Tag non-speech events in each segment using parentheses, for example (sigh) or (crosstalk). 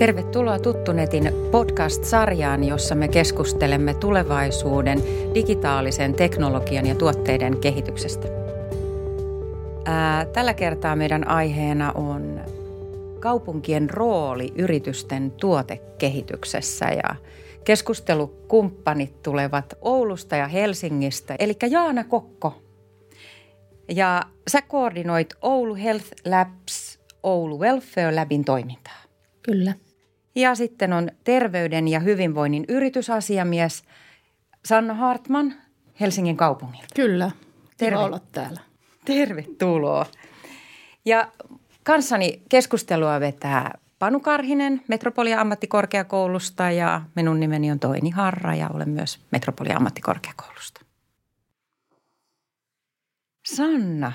Tervetuloa Tuttunetin podcast-sarjaan, jossa me keskustelemme tulevaisuuden digitaalisen teknologian ja tuotteiden kehityksestä. Tällä kertaa meidän aiheena on kaupunkien rooli yritysten tuotekehityksessä ja keskustelukumppanit tulevat Oulusta ja Helsingistä, eli Jaana Kokko. Ja sä koordinoit Oulu Health Labs Oulu Welfare Labin toimintaa. Kyllä. Ja sitten on terveyden ja hyvinvoinnin yritysasiamies Sanna Hartman Helsingin kaupungin. Kyllä, Terve. olla täällä. Tervetuloa. Ja kanssani keskustelua vetää Panu Karhinen Metropolia ammattikorkeakoulusta ja minun nimeni on Toini Harra ja olen myös Metropolia ammattikorkeakoulusta. Sanna,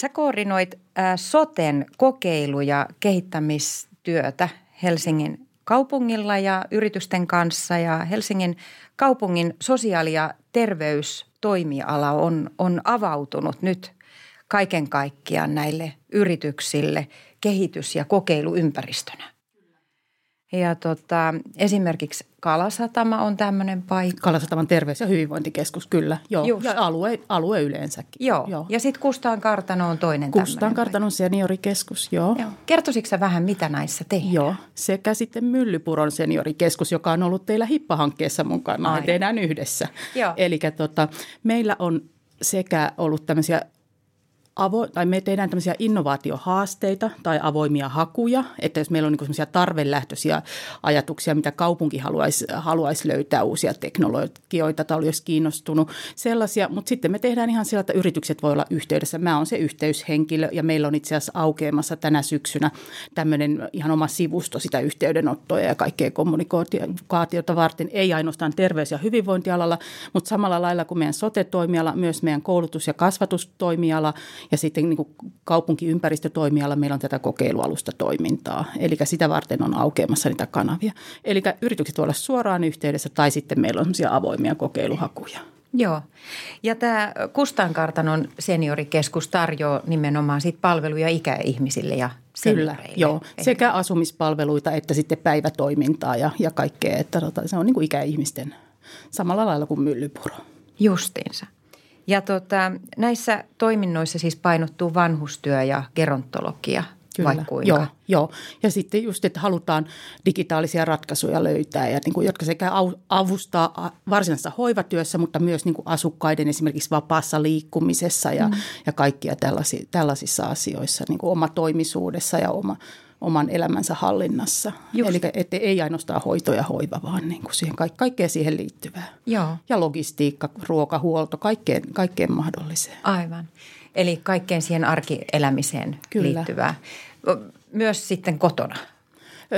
sä koordinoit soten kokeilu- ja kehittämistyötä Helsingin kaupungilla ja yritysten kanssa ja Helsingin kaupungin sosiaali- ja terveystoimiala on, on avautunut nyt kaiken kaikkiaan näille yrityksille kehitys- ja kokeiluympäristönä. Ja tota, esimerkiksi Kalasatama on tämmöinen paikka. Kalasataman terveys- ja hyvinvointikeskus, kyllä. Joo. Just. Ja alue, alue yleensäkin. Joo. joo. Ja sitten Kustaan kartano on toinen Kustaan kartanon seniorikeskus, joo. joo. Kertoisitko vähän, mitä näissä tehdään? Joo. Sekä sitten Myllypuron seniorikeskus, joka on ollut teillä HIPPA-hankkeessa mukana. Ai. tehdään yhdessä. Joo. Eli tota, meillä on sekä ollut tämmöisiä avo, tai me tehdään tämmöisiä innovaatiohaasteita tai avoimia hakuja, että jos meillä on niin semmoisia tarvelähtöisiä ajatuksia, mitä kaupunki haluaisi, haluaisi löytää uusia teknologioita tai olisi kiinnostunut sellaisia, mutta sitten me tehdään ihan sillä, että yritykset voi olla yhteydessä. Mä oon se yhteyshenkilö ja meillä on itse asiassa aukeamassa tänä syksynä tämmöinen ihan oma sivusto sitä yhteydenottoa ja kaikkea kommunikaatiota varten, ei ainoastaan terveys- ja hyvinvointialalla, mutta samalla lailla kuin meidän sote-toimiala, myös meidän koulutus- ja kasvatustoimiala ja sitten niin kuin kaupunkiympäristötoimiala meillä on tätä kokeilualusta toimintaa. Eli sitä varten on aukeamassa niitä kanavia. Eli yritykset voivat olla suoraan yhteydessä tai sitten meillä on sellaisia avoimia kokeiluhakuja. Joo. Ja tämä Kustankartanon seniorikeskus tarjoaa nimenomaan sit palveluja ikäihmisille ja Kyllä, joo. Sekä asumispalveluita että sitten päivätoimintaa ja, ja kaikkea. Että tota, se on niin kuin ikäihmisten samalla lailla kuin myllypuro. Justiinsa. Ja tota, näissä toiminnoissa siis painottuu vanhustyö ja gerontologia – Kyllä, kuinka? Joo, joo. Ja sitten just, että halutaan digitaalisia ratkaisuja löytää, ja niin kuin, jotka sekä avustaa varsinaisessa hoivatyössä, mutta myös niin kuin asukkaiden esimerkiksi vapaassa liikkumisessa ja, mm. ja kaikkia tällaisissa, tällaisissa asioissa, niin kuin oma toimisuudessa ja oma, oman elämänsä hallinnassa. Just. Eli että ei ainoastaan hoito ja hoiva, vaan niin kuin siihen, kaikkea siihen liittyvää. Joo. Ja logistiikka, ruokahuolto, kaikkeen, kaikkeen mahdolliseen. Aivan. Eli kaikkeen siihen arkielämiseen Kyllä. liittyvää. Myös sitten kotona –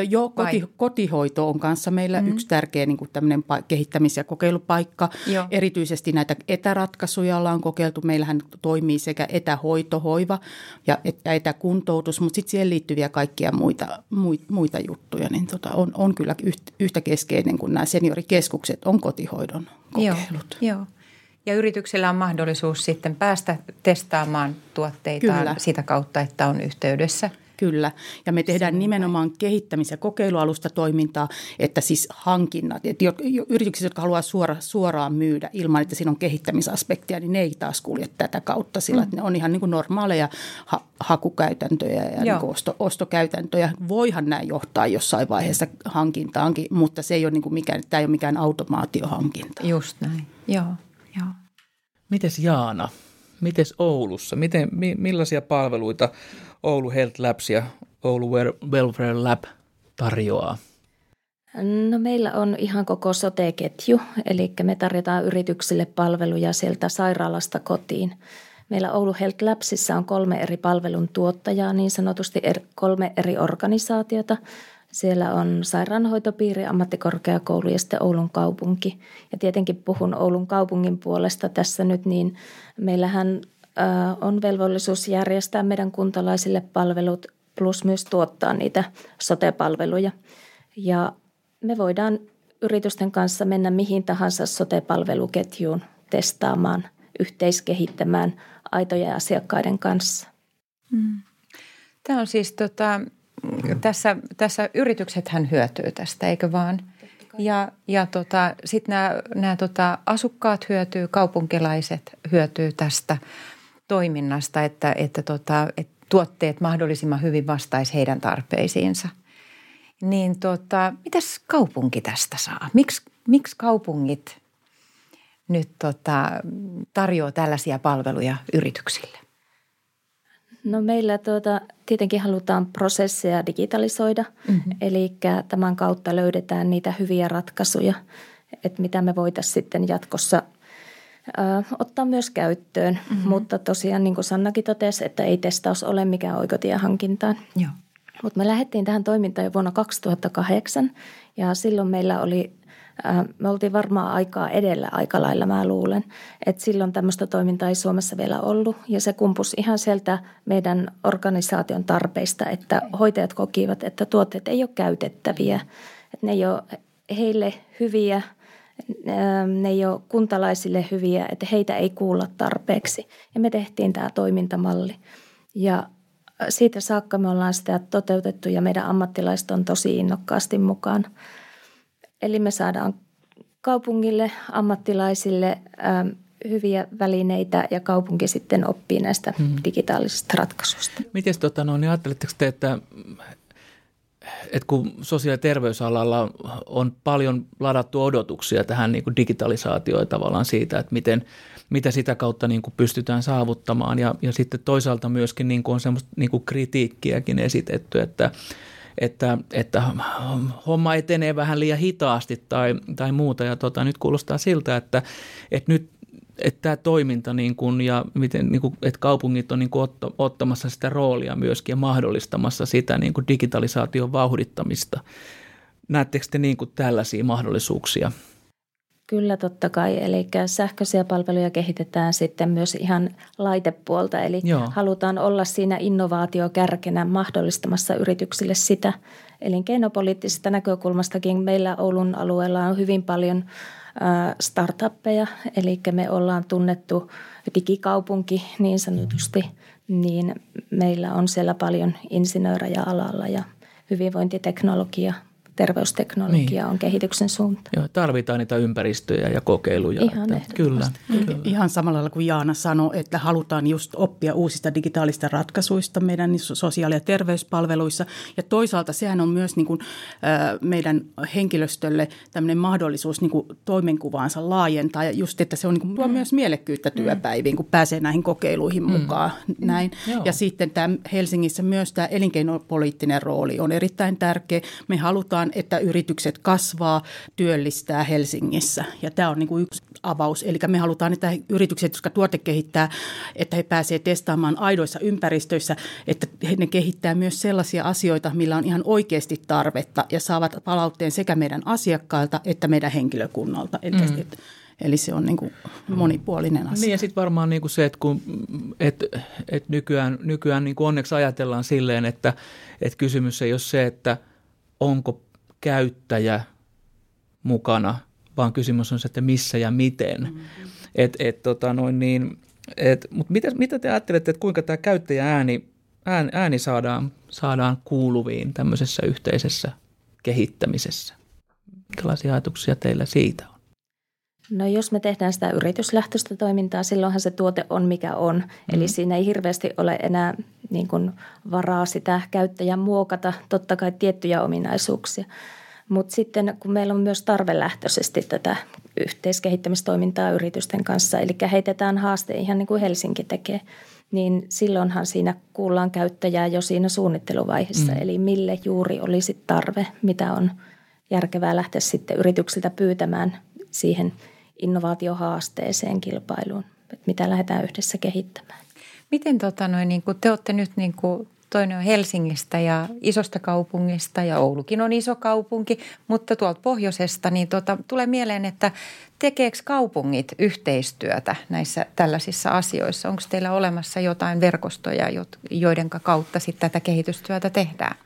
Joo, koti, kotihoito on kanssa meillä mm. yksi tärkeä niin kuin tämmöinen kehittämis- ja kokeilupaikka. Joo. Erityisesti näitä etäratkaisuja ollaan kokeiltu. Meillähän toimii sekä etähoito, hoiva ja etäkuntoutus, mutta sitten siihen liittyviä kaikkia muita, muita juttuja. Niin tota, on, on kyllä yhtä keskeinen kuin nämä seniorikeskukset on kotihoidon kokeilut. Joo, joo. Ja yrityksillä on mahdollisuus sitten päästä testaamaan tuotteitaan Kyllä. sitä kautta, että on yhteydessä Kyllä, ja me tehdään nimenomaan kehittämis- ja kokeilualusta toimintaa, että siis hankinnat, että yritykset, jotka haluaa suora, suoraan myydä ilman, että siinä on kehittämisaspektia, niin ne ei taas kulje tätä kautta, sillä mm. ne on ihan niin kuin normaaleja ha- hakukäytäntöjä ja niin kuin osto, ostokäytäntöjä. Voihan nämä johtaa jossain vaiheessa hankintaankin, mutta se ei ole niin kuin mikään, tämä ei ole mikään automaatiohankinta. Just näin, joo, joo. Mites Jaana, mites Oulussa, Miten, millaisia palveluita Oulu Health Labs ja Oulu Welfare Lab tarjoaa? No meillä on ihan koko sote-ketju, eli me tarjotaan yrityksille palveluja sieltä sairaalasta kotiin. Meillä Oulu Health Labsissa on kolme eri palvelun tuottajaa, niin sanotusti er, kolme eri organisaatiota. Siellä on sairaanhoitopiiri, ammattikorkeakoulu ja sitten Oulun kaupunki. Ja tietenkin puhun Oulun kaupungin puolesta tässä nyt, niin meillähän on velvollisuus järjestää meidän kuntalaisille palvelut plus myös tuottaa niitä sote-palveluja. Ja me voidaan yritysten kanssa mennä mihin tahansa sote-palveluketjuun testaamaan, yhteiskehittämään aitoja asiakkaiden kanssa. Hmm. Tämä on siis tota, tässä, tässä yrityksethän hyötyy tästä, eikö vaan? Ja, ja tota, sitten nämä, nämä tota, asukkaat hyötyy, kaupunkilaiset hyötyy tästä toiminnasta, että, että, tota, että tuotteet mahdollisimman hyvin vastaisi heidän tarpeisiinsa. Niin tota, mitäs kaupunki tästä saa? Miks, miksi kaupungit nyt tota, tarjoaa tällaisia palveluja yrityksille? No meillä tuota, tietenkin halutaan prosesseja digitalisoida, mm-hmm. eli tämän kautta löydetään niitä hyviä ratkaisuja, että mitä me voitaisiin sitten jatkossa ottaa myös käyttöön. Mm-hmm. Mutta tosiaan niin kuin Sannakin totesi, että ei testaus ole mikään oikotie hankintaan. Mutta me lähdettiin tähän toimintaan jo vuonna 2008 ja silloin meillä oli me oltiin varmaan aikaa edellä aika lailla, mä luulen. Että silloin tämmöistä toimintaa ei Suomessa vielä ollut ja se kumpus ihan sieltä meidän organisaation tarpeista, että hoitajat kokivat, että tuotteet ei ole käytettäviä. Että ne ei ole heille hyviä, ne ei ole kuntalaisille hyviä, että heitä ei kuulla tarpeeksi. Ja me tehtiin tämä toimintamalli. Ja siitä saakka me ollaan sitä toteutettu ja meidän ammattilaiset on tosi innokkaasti mukaan. Eli me saadaan kaupungille, ammattilaisille hyviä välineitä ja kaupunki sitten oppii näistä hmm. digitaalisista ratkaisuista. Miten tota, no, niin ajatteletteko te, että, että kun sosiaali- ja terveysalalla on paljon ladattu odotuksia tähän niin kuin digitalisaatioon tavallaan siitä, että miten, mitä sitä kautta niin kuin pystytään saavuttamaan ja, ja sitten toisaalta myöskin niin kuin on semmoista niin kuin kritiikkiäkin esitetty, että – että, että homma etenee vähän liian hitaasti tai, tai muuta. Ja tota, nyt kuulostaa siltä, että, että nyt että tämä toiminta niin kuin, ja miten, niin kuin, että kaupungit on niin kuin ottamassa sitä roolia myöskin ja mahdollistamassa sitä niin kuin digitalisaation vauhdittamista. Näettekö te niin kuin tällaisia mahdollisuuksia? Kyllä totta kai, eli sähköisiä palveluja kehitetään sitten myös ihan laitepuolta, eli Joo. halutaan olla siinä innovaatiokärkenä mahdollistamassa yrityksille sitä. Elinkeinopoliittisesta näkökulmastakin meillä Oulun alueella on hyvin paljon startuppeja, eli me ollaan tunnettu digikaupunki niin sanotusti, niin meillä on siellä paljon insinöörejä alalla ja hyvinvointiteknologia terveysteknologia niin. on kehityksen suunta. Joo, tarvitaan niitä ympäristöjä ja kokeiluja. Ihan että, kyllä, kyllä. Ihan samalla lailla kuin Jaana sanoi, että halutaan just oppia uusista digitaalista ratkaisuista meidän sosiaali- ja terveyspalveluissa. Ja toisaalta sehän on myös niin kuin, meidän henkilöstölle tämmöinen mahdollisuus niin kuin toimenkuvaansa laajentaa. Ja just, että se on niin kuin, tuo mm. myös mielekkyyttä työpäiviin, kun pääsee näihin kokeiluihin mm. mukaan. Näin. Mm. Ja sitten tämä Helsingissä myös tämä elinkeinopoliittinen rooli on erittäin tärkeä. Me halutaan että yritykset kasvaa, työllistää Helsingissä. Ja tämä on niin kuin yksi avaus. Eli me halutaan, että yritykset, jotka tuote kehittää, että he pääsevät testaamaan aidoissa ympäristöissä, että ne kehittää myös sellaisia asioita, millä on ihan oikeasti tarvetta ja saavat palautteen sekä meidän asiakkailta että meidän henkilökunnalta. Mm. Eli se on niin kuin monipuolinen asia. Niin ja sitten varmaan niin kuin se, että kun, et, et nykyään, nykyään niin kuin onneksi ajatellaan silleen, että, että kysymys ei ole se, että onko käyttäjä mukana, vaan kysymys on se, että missä ja miten. Mm-hmm. Et, et, tota noin niin, et, mutta mitä, mitä te ajattelette, että kuinka tämä käyttäjäääni ääni, ääni saadaan, saadaan kuuluviin tämmöisessä yhteisessä kehittämisessä? Millaisia ajatuksia teillä siitä? No jos me tehdään sitä yrityslähtöistä toimintaa, silloinhan se tuote on mikä on. Mm. Eli siinä ei hirveästi ole enää niin kuin varaa sitä käyttäjän muokata, totta kai tiettyjä ominaisuuksia. Mutta sitten kun meillä on myös tarvelähtöisesti tätä yhteiskehittämistoimintaa yritysten kanssa, eli heitetään haaste ihan niin kuin Helsinki tekee, niin silloinhan siinä kuullaan käyttäjää jo siinä suunnitteluvaiheessa, mm. eli mille juuri olisi tarve, mitä on järkevää lähteä sitten yrityksiltä pyytämään siihen innovaatiohaasteeseen kilpailuun, että mitä lähdetään yhdessä kehittämään. Miten tota noin, niin kuin te olette nyt niin kuin toinen on Helsingistä ja isosta kaupungista ja Oulukin on iso kaupunki, mutta tuolta pohjoisesta niin tota, tulee mieleen, että tekeekö kaupungit yhteistyötä näissä tällaisissa asioissa? Onko teillä olemassa jotain verkostoja, joiden kautta sitten tätä kehitystyötä tehdään?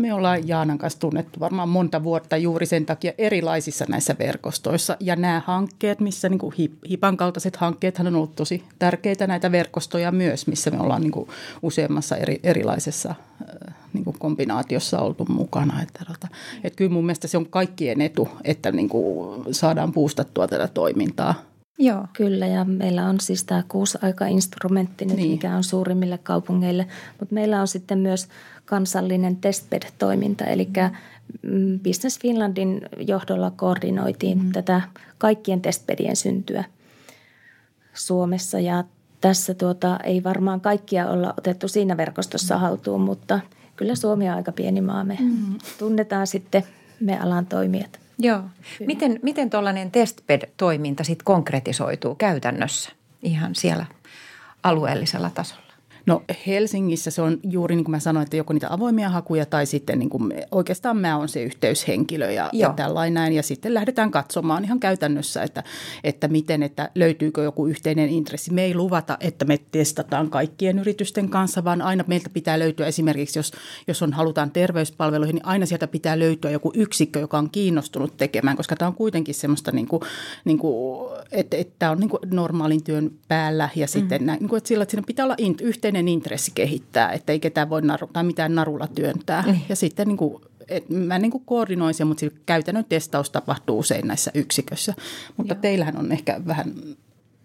Me ollaan Jaanan kanssa tunnettu varmaan monta vuotta juuri sen takia erilaisissa näissä verkostoissa. Ja nämä hankkeet, missä niin kuin HIPAN kaltaiset hankkeet on ollut tosi tärkeitä näitä verkostoja myös, missä me ollaan niin kuin useammassa eri, erilaisessa niin kuin kombinaatiossa oltu mukana. Että, että, että kyllä mun mielestä se on kaikkien etu, että niin kuin saadaan puustattua tätä toimintaa. Joo. Kyllä, ja meillä on siis tämä kuusi-aika-instrumentti nyt, niin. mikä on suurimmille kaupungeille. Mutta meillä on sitten myös kansallinen testbed-toiminta, eli mm, Business Finlandin johdolla koordinoitiin mm. tätä kaikkien testbedien syntyä Suomessa. Ja tässä tuota, ei varmaan kaikkia olla otettu siinä verkostossa mm. haltuun, mutta kyllä Suomi on aika pieni maa. Me mm. tunnetaan sitten me alan toimijat. Joo. Miten, miten tuollainen testbed-toiminta sitten konkretisoituu käytännössä ihan siellä alueellisella tasolla? No Helsingissä se on juuri niin kuin mä sanoin, että joko niitä avoimia hakuja tai sitten niin kuin oikeastaan mä oon se yhteyshenkilö ja, ja tällainen. Ja sitten lähdetään katsomaan ihan käytännössä, että, että miten, että löytyykö joku yhteinen intressi. Me ei luvata, että me testataan kaikkien yritysten kanssa, vaan aina meiltä pitää löytyä esimerkiksi, jos, jos on halutaan terveyspalveluihin, niin aina sieltä pitää löytyä joku yksikkö, joka on kiinnostunut tekemään, koska tämä on kuitenkin semmoista, niin kuin, niin kuin, että, että tämä on niin kuin normaalin työn päällä ja sitten mm. näin, niin kuin, että sillä, että siinä pitää olla yhteinen yhteinen intressi kehittää, että ei ketään voi naru, tai mitään narulla työntää. Mm. Ja sitten niin kuin, et mä niin kuin koordinoin sen, mutta käytännön testaus tapahtuu usein näissä yksiköissä. Mutta Joo. teillähän on ehkä vähän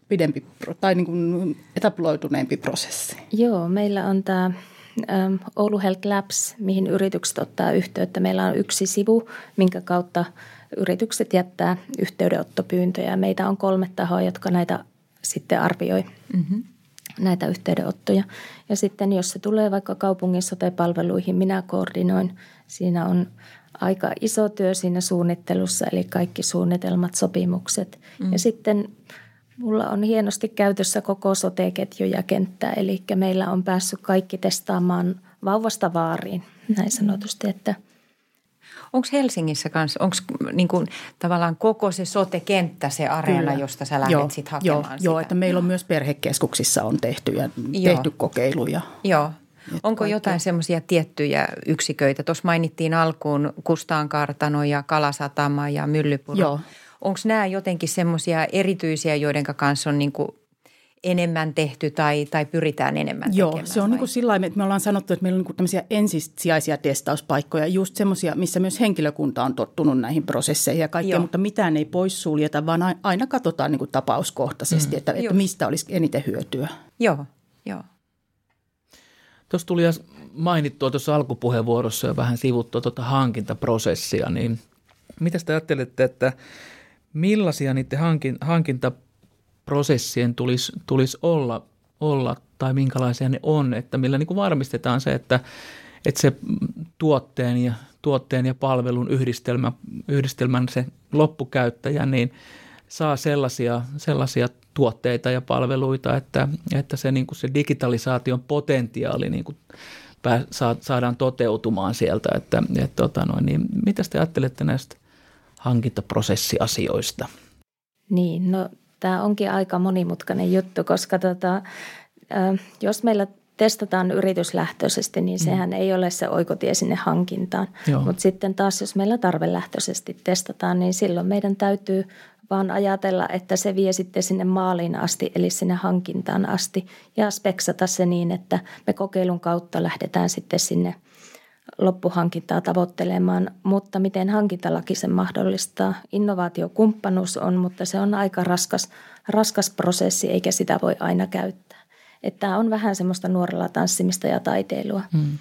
pidempi tai niin kuin etaploituneempi prosessi. Joo, meillä on tämä Oulu Health Labs, mihin yritykset ottaa yhteyttä. Meillä on yksi sivu, minkä kautta yritykset jättää yhteydenottopyyntöjä. Meitä on kolme tahoa, jotka näitä sitten arvioi. Mm-hmm näitä yhteydenottoja. Ja sitten jos se tulee vaikka kaupungin sote-palveluihin, minä koordinoin. Siinä on aika iso työ siinä suunnittelussa, eli kaikki suunnitelmat, sopimukset. Mm. Ja sitten mulla on hienosti käytössä koko sote-ketju ja kenttä, eli meillä on päässyt kaikki testaamaan vauvasta vaariin, näin sanotusti, että – Onko Helsingissä kanssa, onko niin kuin, tavallaan koko se sote-kenttä se areena, Kyllä. josta sä lähdet sitten hakemaan joo, sitä? Joo, että meillä on myös perhekeskuksissa on tehty, ja, tehty kokeiluja. Joo. Onko kaikki. jotain semmoisia tiettyjä yksiköitä? Tuossa mainittiin alkuun Kustaan kartano ja Kalasatama ja Myllypuro. Joo. Onko nämä jotenkin semmoisia erityisiä, joiden kanssa on niin kuin enemmän tehty tai, tai pyritään enemmän Joo, tekemään? se on niin kuin sillä että me ollaan sanottu, että meillä on niin tämmöisiä ensisijaisia testauspaikkoja, just semmoisia, missä myös henkilökunta on tottunut näihin prosesseihin ja kaikkea, Joo. mutta mitään ei poissuljeta, vaan aina katsotaan niin kuin tapauskohtaisesti, mm. että, että mistä olisi eniten hyötyä. Joo, joo. Tuossa tuli mainittua tuossa alkupuheenvuorossa ja vähän sivuttua tuota hankintaprosessia, niin mitä te ajattelette, että millaisia niiden hankin, hankinta prosessien tulisi, tulisi olla, olla tai minkälaisia ne on, että millä niin kuin varmistetaan se, että, että se tuotteen ja, tuotteen ja palvelun yhdistelmä, yhdistelmän se loppukäyttäjä niin saa sellaisia, sellaisia tuotteita ja palveluita, että, että se, niin kuin se digitalisaation potentiaali niin kuin saadaan toteutumaan sieltä. Että, että, tota noin, niin mitä te ajattelette näistä hankintaprosessiasioista? Niin, no tämä onkin aika monimutkainen juttu, koska tota, jos meillä testataan yrityslähtöisesti, niin mm. sehän mm. ei ole se oikotie sinne hankintaan. Mutta sitten taas, jos meillä tarvelähtöisesti testataan, niin silloin meidän täytyy vaan ajatella, että se vie sitten sinne maaliin asti, eli sinne hankintaan asti, ja speksata se niin, että me kokeilun kautta lähdetään sitten sinne loppuhankintaa tavoittelemaan, mutta miten hankintalaki sen mahdollistaa. Innovaatiokumppanuus on, mutta se on aika raskas, raskas prosessi eikä sitä voi aina käyttää. Että tämä on vähän semmoista nuorella tanssimista ja taiteilua. Hmm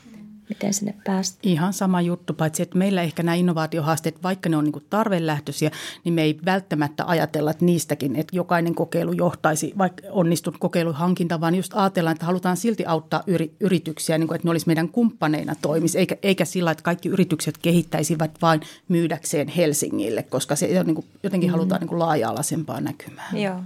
miten sinne päästä. Ihan sama juttu, paitsi että meillä ehkä nämä innovaatiohaasteet, vaikka ne on niin tarvelähtöisiä, niin me ei välttämättä ajatella, että niistäkin, että jokainen kokeilu johtaisi vaikka onnistunut kokeiluhankinta, vaan just ajatellaan, että halutaan silti auttaa yri, yrityksiä, niin kuin, että ne olisi meidän kumppaneina toimisi, eikä, eikä sillä, että kaikki yritykset kehittäisivät vain myydäkseen Helsingille, koska se niin kuin, jotenkin mm. halutaan niin kuin laaja-alaisempaa näkymää. Joo.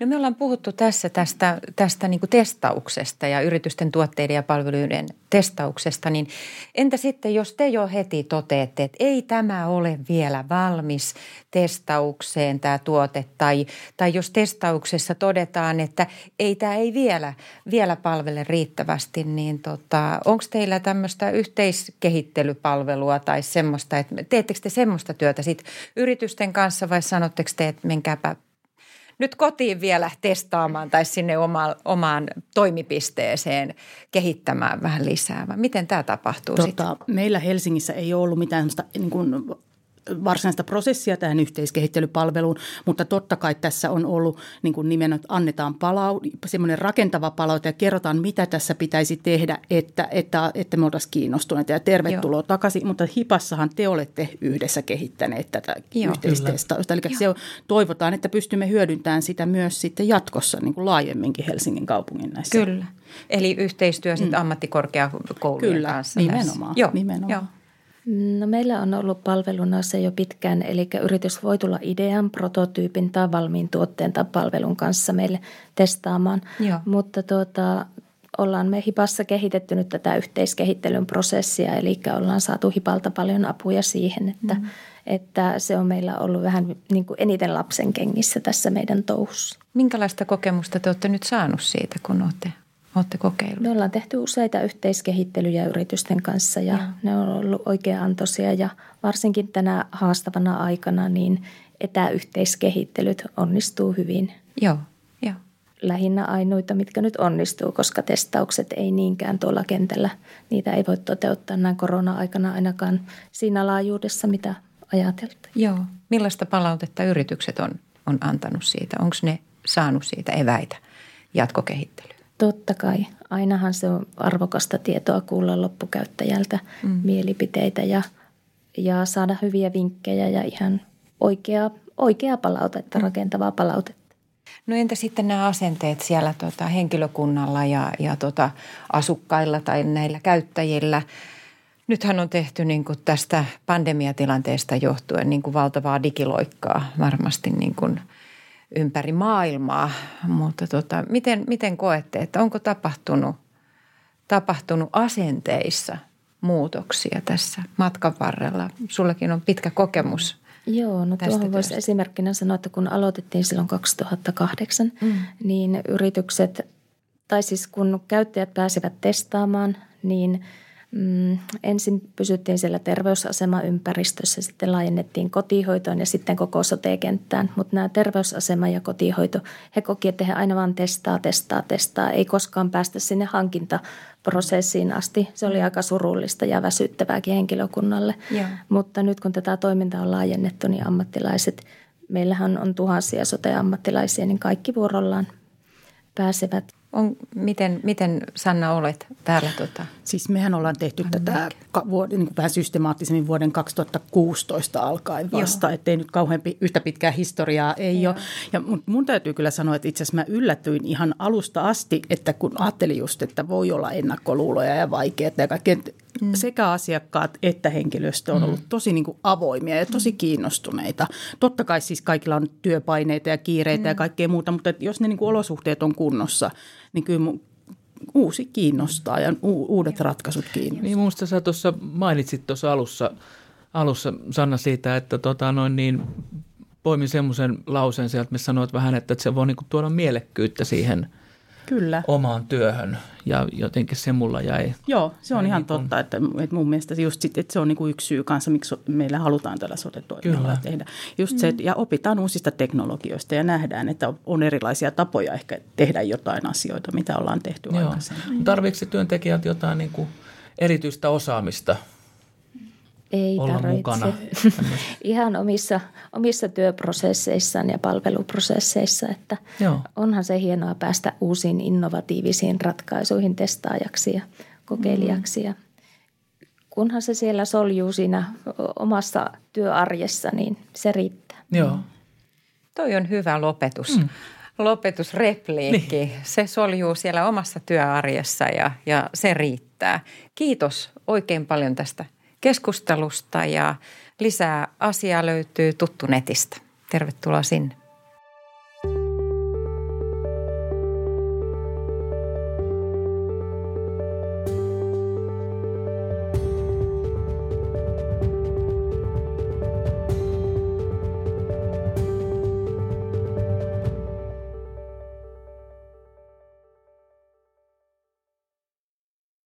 No me ollaan puhuttu tässä tästä, tästä niin testauksesta ja yritysten tuotteiden ja palveluiden testauksesta, niin entä sitten, jos te jo heti toteatte, että ei tämä ole vielä valmis testaukseen tämä tuote, tai, tai jos testauksessa todetaan, että ei tämä ei vielä, vielä palvele riittävästi, niin tota, onko teillä tämmöistä yhteiskehittelypalvelua tai semmoista, että teettekö te semmoista työtä sitten yritysten kanssa vai sanotteko te, että menkääpä nyt kotiin vielä testaamaan tai sinne oma, omaan toimipisteeseen kehittämään vähän lisää? Miten tämä tapahtuu tota, sitten? Meillä Helsingissä ei ole ollut mitään niin kuin varsinaista prosessia tähän yhteiskehittelypalveluun, mutta totta kai tässä on ollut niin kuin nimen, että annetaan palau, semmoinen rakentava palaute ja kerrotaan, mitä tässä pitäisi tehdä, että, että, että me oltaisiin kiinnostuneita ja tervetuloa Joo. takaisin. Mutta Hipassahan te olette yhdessä kehittäneet tätä Joo, yhteistestausta. Eli se on, toivotaan, että pystymme hyödyntämään sitä myös sitten jatkossa niin kuin laajemminkin Helsingin kaupungin näissä. Kyllä. Eli yhteistyö sitten mm. ammattikorkeakoulujen Kyllä, kanssa. nimenomaan. Joo, nimenomaan. Joo. No meillä on ollut palveluna se jo pitkään, eli yritys voi tulla idean, prototyypin tai valmiin tuotteen tai palvelun kanssa meille testaamaan. Joo. Mutta tuota, ollaan me Hipassa kehitetty nyt tätä yhteiskehittelyn prosessia, eli ollaan saatu Hipalta paljon apuja siihen, että, mm. että se on meillä ollut vähän niin kuin eniten lapsen kengissä tässä meidän touhussa. Minkälaista kokemusta te olette nyt saanut siitä, kun olette olette kokeilleet? Me ollaan tehty useita yhteiskehittelyjä yritysten kanssa ja, ja. ne on ollut oikein antoisia ja varsinkin tänä haastavana aikana niin etäyhteiskehittelyt onnistuu hyvin. Joo, joo. Lähinnä ainoita, mitkä nyt onnistuu, koska testaukset ei niinkään tuolla kentällä. Niitä ei voi toteuttaa näin korona-aikana ainakaan siinä laajuudessa, mitä ajateltiin. Joo. Millaista palautetta yritykset on, on antanut siitä? Onko ne saanut siitä eväitä jatkokehittelyyn? Totta kai. Ainahan se on arvokasta tietoa kuulla loppukäyttäjältä mm. mielipiteitä ja, ja saada hyviä vinkkejä ja ihan oikeaa, oikeaa palautetta, mm. rakentavaa palautetta. No entä sitten nämä asenteet siellä tota, henkilökunnalla ja, ja tota, asukkailla tai näillä käyttäjillä? Nythän on tehty niin kuin tästä pandemiatilanteesta johtuen niin kuin valtavaa digiloikkaa varmasti niin kuin – ympäri maailmaa. Mutta tota, miten, miten koette, että onko tapahtunut, tapahtunut asenteissa muutoksia tässä matkan varrella? Sullekin on pitkä kokemus Joo, no tuohon voisi esimerkkinä sanoa, että kun aloitettiin silloin 2008, mm. niin yritykset, tai siis kun käyttäjät pääsivät testaamaan, niin – Mm, ensin pysyttiin siellä terveysasemaympäristössä, sitten laajennettiin kotihoitoon ja sitten koko sote-kenttään. Mutta nämä terveysasema ja kotihoito, he koki, että he aina vaan testaa, testaa, testaa. Ei koskaan päästä sinne hankintaprosessiin asti. Se oli aika surullista ja väsyttävääkin henkilökunnalle. Ja. Mutta nyt kun tätä toimintaa on laajennettu, niin ammattilaiset, meillähän on tuhansia sote-ammattilaisia, niin kaikki vuorollaan pääsevät – on, miten, miten Sanna olet täällä? Tota, siis mehän ollaan tehty tätä vuoden, niin kuin vähän systemaattisemmin vuoden 2016 alkaen vasta, Joo. ettei nyt kauhean yhtä pitkää historiaa ei Joo. ole. Ja mun täytyy kyllä sanoa, että itse asiassa mä yllätyin ihan alusta asti, että kun ajattelin just, että voi olla ennakkoluuloja ja vaikeaa ja kaikkea, mm. sekä asiakkaat että henkilöstö on mm. ollut tosi niin kuin avoimia ja tosi mm. kiinnostuneita. Totta kai siis kaikilla on työpaineita ja kiireitä mm. ja kaikkea muuta, mutta jos ne niin kuin olosuhteet on kunnossa, niin kyllä uusi kiinnostaa ja uudet ratkaisut kiinnostaa. Niin minusta sä tuossa mainitsit tuossa alussa, alussa Sanna siitä, että tota noin niin, poimin semmoisen lauseen sieltä, missä sanoit vähän, että se voi niinku tuoda mielekkyyttä siihen – Kyllä. omaan työhön ja jotenkin se mulla jäi. Joo, se on ihan niin totta, että, että mun mielestä just sit, että se on niin kuin yksi syy kanssa, miksi meillä halutaan tällä sote tehdä. Just mm. se, ja opitaan uusista teknologioista ja nähdään, että on erilaisia tapoja ehkä tehdä jotain asioita, mitä ollaan tehty Joo. aikaisemmin. Tarvitsetko työntekijät jotain niin kuin erityistä osaamista – ei olla tarvitse. mukana? (laughs) Ihan omissa, omissa työprosesseissaan ja palveluprosesseissa, että Joo. onhan se hienoa päästä uusiin innovatiivisiin ratkaisuihin testaajaksi ja kokeilijaksi. Mm. Ja kunhan se siellä soljuu siinä omassa työarjessa, niin se riittää. Joo. Toi on hyvä lopetus. Mm lopetusrepliikki. Niin. Se soljuu siellä omassa työarjessa ja, ja se riittää. Kiitos oikein paljon tästä keskustelusta ja lisää asiaa löytyy tuttu netistä. Tervetuloa sinne.